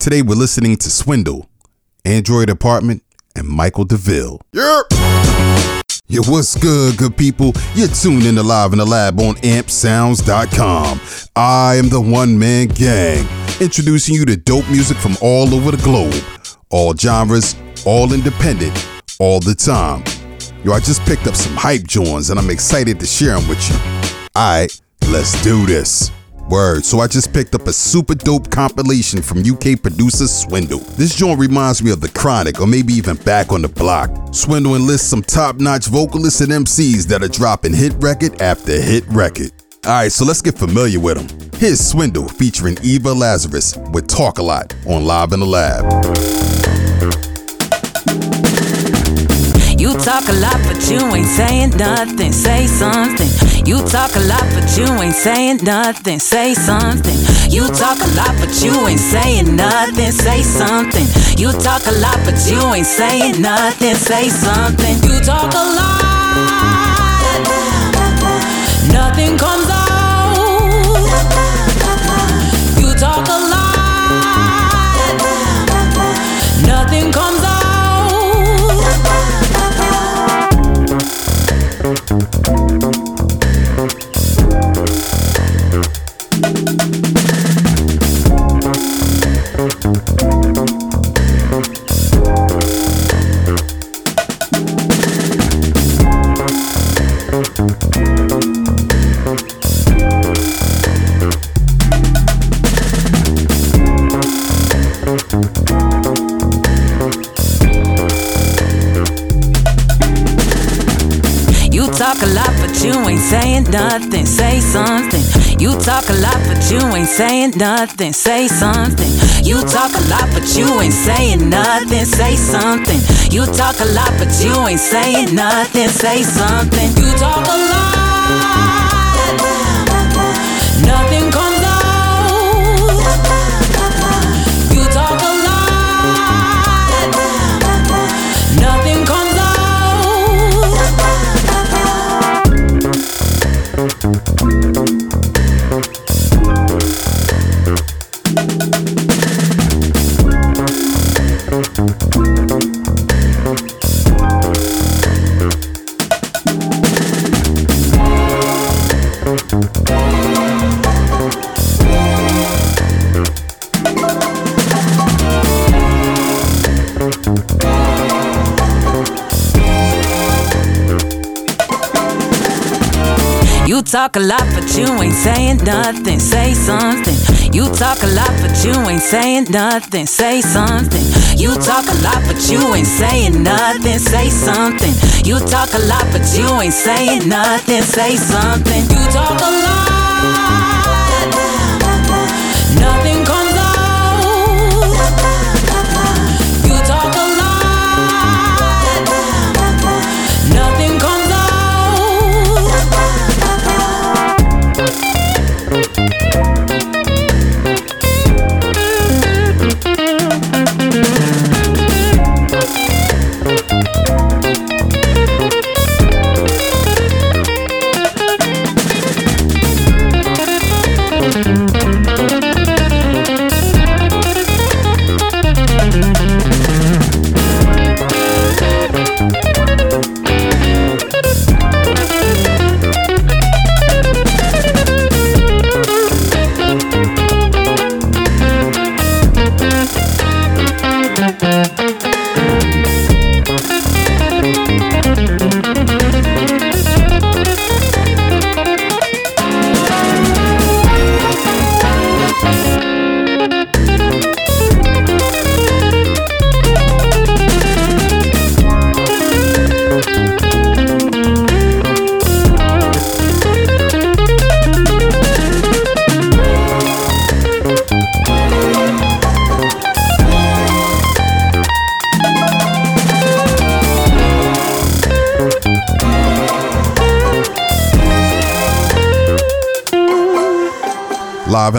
Today we're listening to Swindle, Android Apartment, and Michael DeVille. Yep. Yo, what's good, good people? You're tuned in to Live in the Lab on ampsounds.com. I am the one man gang, introducing you to dope music from all over the globe. All genres, all independent, all the time. Yo, I just picked up some hype joints and I'm excited to share them with you. Alright, let's do this. Word. So I just picked up a super dope compilation from UK producer Swindle. This joint reminds me of The Chronic or maybe even Back on the Block. Swindle enlists some top-notch vocalists and MCs that are dropping hit record after hit record. Alright, so let's get familiar with them. Here's Swindle featuring Eva Lazarus with Talk a Lot on Live in the Lab. You talk a lot, but you ain't saying nothing. Say something. You talk a lot, but you ain't saying nothing. Say something. You talk a lot, but you ain't saying nothing. Say something. You talk a lot, but you ain't saying nothing. Say something. You talk a lot. Nothing comes out. You ain't saying nothing. Say something. You talk a lot, but you ain't saying nothing. Say something. You talk a lot, but you ain't saying nothing. Say something. You talk a lot, but you ain't saying nothing. Say something. You talk a lot. Talk a lot, but you ain't saying nothing. Say something. You talk a lot, but you ain't saying nothing. Say something. You talk a lot, but you ain't saying nothing. Say something. You talk a lot, but you ain't saying nothing. Say something. You talk a lot.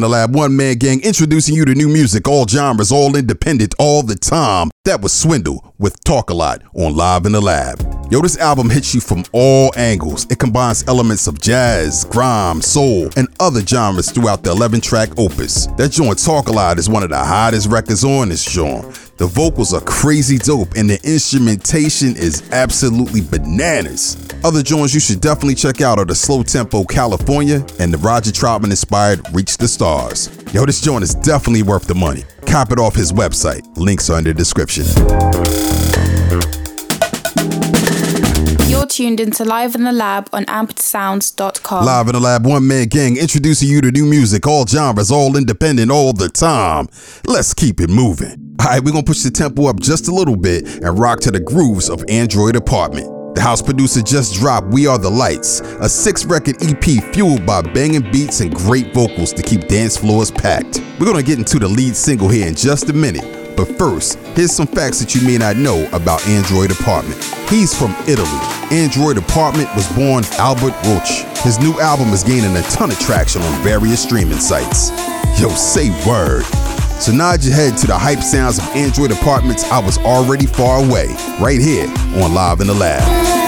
The Lab, one man gang introducing you to new music, all genres, all independent, all the time. That was Swindle with Talk a Lot on Live in the Lab. Yo, this album hits you from all angles. It combines elements of jazz, grime, soul, and other genres throughout the 11 track opus. That joint Talk a Lot is one of the hottest records on this joint. The vocals are crazy dope and the instrumentation is absolutely bananas. Other joints you should definitely check out are the slow tempo California and the Roger Troutman inspired Reach the Stars. Yo, this joint is definitely worth the money. Cop it off his website. Links are in the description. You're tuned into Live in the Lab on ampedsounds.com. Live in the Lab, one man gang introducing you to new music, all genres, all independent, all the time. Let's keep it moving. All right, we're gonna push the tempo up just a little bit and rock to the grooves of Android Apartment. The house producer just dropped We Are the Lights, a six record EP fueled by banging beats and great vocals to keep dance floors packed. We're gonna get into the lead single here in just a minute, but first, here's some facts that you may not know about Android Apartment. He's from Italy. Android Apartment was born Albert Roach. His new album is gaining a ton of traction on various streaming sites. Yo, say word. So nod your head to the hype sounds of Android Apartments I Was Already Far Away, right here on Live in the Lab.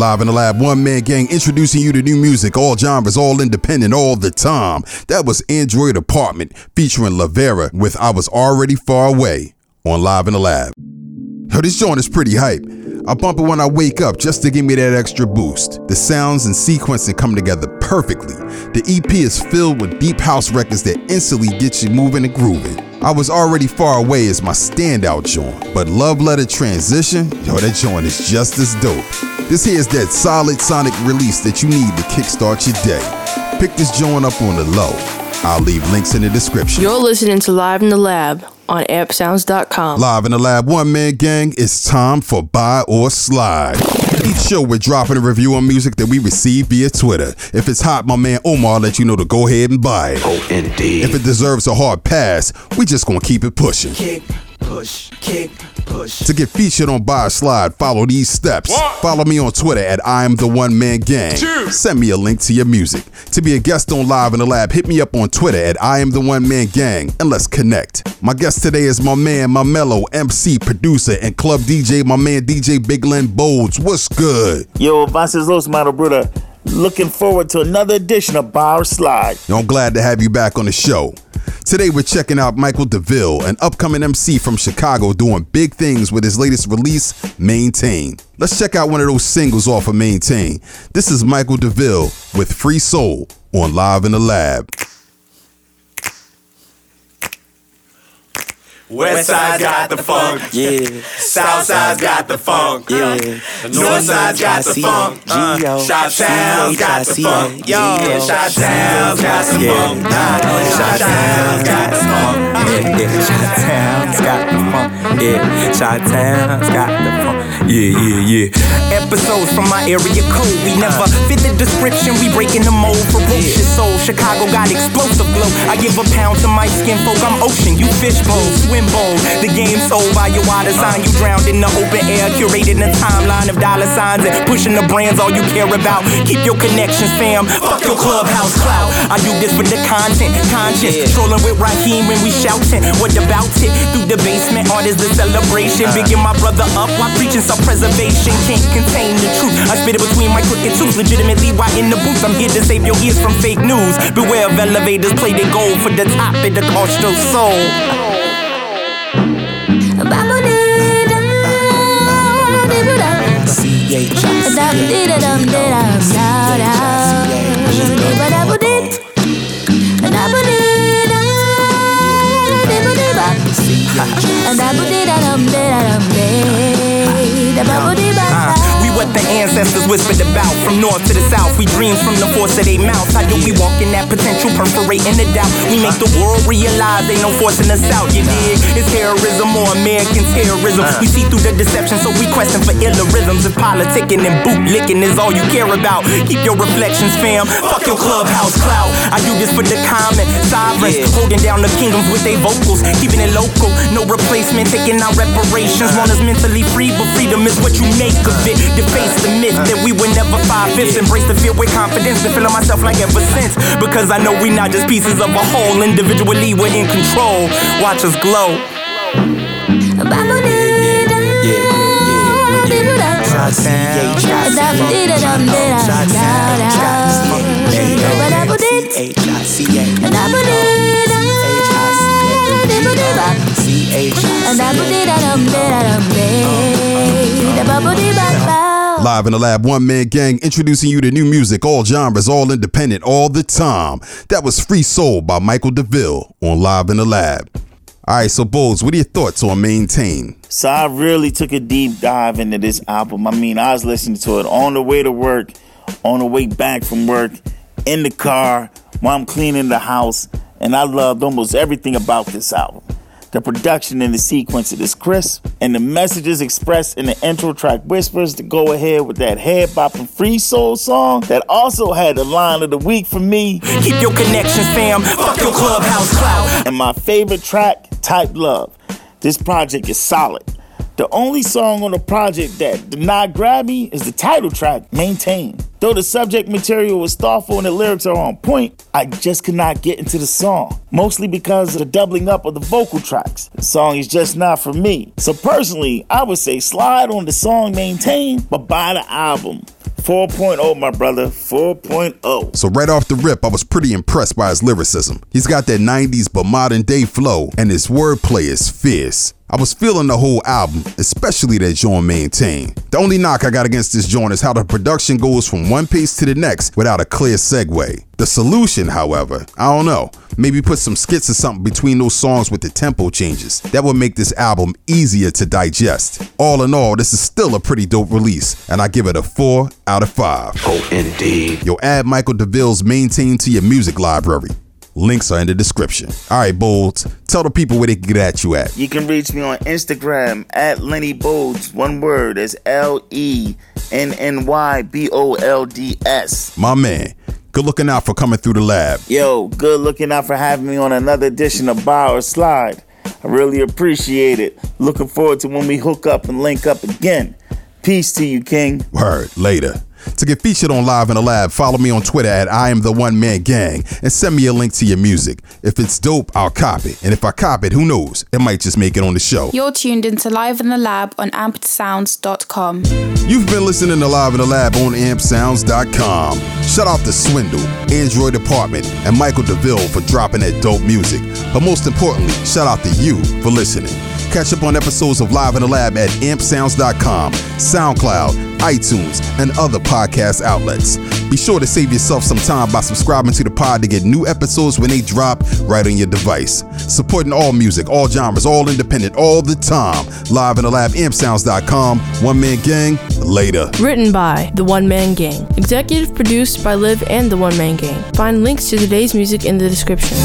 Live in the Lab, one man gang introducing you to new music, all genres, all independent, all the time. That was Android Apartment featuring Lavera with I Was Already Far Away on Live in the Lab. Yo, this joint is pretty hype. I bump it when I wake up just to give me that extra boost. The sounds and sequencing come together perfectly. The EP is filled with deep house records that instantly get you moving and grooving. I was already far away as my standout joint, but Love Letter Transition, yo, that joint is just as dope. This here is that solid sonic release that you need to kickstart your day. Pick this joint up on the low. I'll leave links in the description. You're listening to Live in the Lab on ampsounds.com. Live in the Lab, one man gang, it's time for Buy or Slide. Each show, we're dropping a review on music that we receive via Twitter. If it's hot, my man Omar let you know to go ahead and buy it. Oh, indeed. If it deserves a hard pass, we just gonna keep it pushing. Kick, push, kick, push. To get featured on Buy a Slide, follow these steps. Follow me on Twitter at I am the one man gang. Send me a link to your music. To be a guest on Live in the Lab, hit me up on Twitter at I am the one man gang and let's connect. My guest today is my man, my mellow MC, producer, and club DJ, my man DJ Big Len Bolds. What's good? Yo, Los Mano Bruda. Looking forward to another edition of Bar Slide. I'm glad to have you back on the show. Today we're checking out Michael DeVille, an upcoming MC from Chicago doing big things with his latest release, Maintain. Let's check out one of those singles off of Maintain. This is Michael DeVille with Free Soul on Live in the Lab. West side got the funk. Yeah. South side's got the funk. Yeah. North side's got the funk. Uh, G-O. Shot town's got the funk. Yo, shot town's got the Yeah. funk. Yeah, Chi-Town's got the funk. Yeah, yeah, yeah. Episodes from my area code. We never fit the description. We breaking the mold. Ferocious soul. Chicago got explosive glow. I give a pound to my skin folk. I'm ocean. You fish bowl, swim bowl. The game sold by your water sign. You drowned in the open air. Curating a timeline of dollar signs and pushing the brands all you care about. Keep your connections, fam. Fuck your clubhouse clout. I do this for the content. Conscious. Strolling with Raheem when we shouting. What about it? Through the basement, art is the celebration. Uh. Bigging my brother up while preaching self-preservation. Can't contain the truth. I spit it between my crooked tooth. Legitimately, why in the booth? I'm here to save your ears from fake news. Beware of elevators, play their gold for the top. It'll cost your soul. Uh, ancestors whispered about from north to the south. We dreams from the force of their mouths. How do we walk in that potential, perforating the doubt? We make the world realize they no forcing us out. You dig? It's terrorism or American terrorism. Uh-huh. We see through the deception, so we question for iller rhythms. If politicking and bootlicking is all you care about, keep your reflections, fam. Fuck your clubhouse clout. I do this for the common sovereigns, holding down the kingdoms with their vocals, keeping it local. No replacement, taking out reparations. Uh-huh. Want us mentally free, but freedom is what you make of it. Deface the myth that we were never five fifths. Embrace the fear with confidence, been feeling myself like ever since. Because I know we not just pieces of a whole. Individually, we're in control. Watch us glow. Live in the lab, one man gang introducing you to new music, all genres, all independent, all the time. That was Free Soul by Michael DeVille on Live in the Lab. All right, so Bolds, what are your thoughts on Maintain? So I really took a deep dive into this album. I mean, I was listening to it on the way to work, on the way back from work, in the car, while I'm cleaning the house, and I loved almost everything about this album. The production and the sequence is crisp, and the messages expressed in the intro track whispers to go ahead with that head bopping free soul song that also had the line of the week for me. Keep your connections, fam. Fuck your clubhouse clout. And my favorite track, Type Love. This project is solid. The only song on the project that did not grab me is the title track, Maintain. Though the subject material was thoughtful and the lyrics are on point, I just could not get into the song. Mostly because of the doubling up of the vocal tracks. The song is just not for me. So personally, I would say slide on the song Maintain, but buy the album. 4.0, my brother. 4.0. So right off the rip, I was pretty impressed by his lyricism. He's got that 90s but modern day flow, and his wordplay is fierce. I was feeling the whole album, especially that joint Maintain. The only knock I got against this joint is how the production goes from one piece to the next without a clear segue. The solution, however, I don't know. Maybe put some skits or something between those songs with the tempo changes. That would make this album easier to digest. All in all, this is still a pretty dope release, and I give it a 4 out of 5. Oh, indeed. Yo, add Michael DeVille's Maintain to your music library. Links are in the description. All right, Bolds, tell the people where they can get at you at. You can reach me on Instagram at Lenny Bolds. One word is L E N N Y B O L D S. My man, good looking out for coming through the lab. Yo, good looking out for having me on another edition of Bar or Slide. I really appreciate it. Looking forward to when we hook up and link up again. Peace to you, King. Word, later. To get featured on Live in the Lab, follow me on Twitter at I am the one man gang and send me a link to your music. If it's dope, I'll cop it. And if I cop it, who knows? It might just make it on the show. You're tuned into Live in the Lab on ampedsounds.com. You've been listening to Live in the Lab on ampsounds.com. Shout out to Swindle, Android Apartment, and Michael DeVille for dropping that dope music. But most importantly, shout out to you for listening. Catch up on episodes of Live in the Lab at ampsounds.com, SoundCloud, iTunes, and other podcast outlets. Be sure to save yourself some time by subscribing to the pod to get new episodes when they drop right on your device. Supporting all music, all genres, all independent, all the time. Live in the Lab, ampsounds.com. One Man Gang, later. Written by The One Man Gang. Executive produced by Liv and The One Man Gang. Find links to today's music in the description.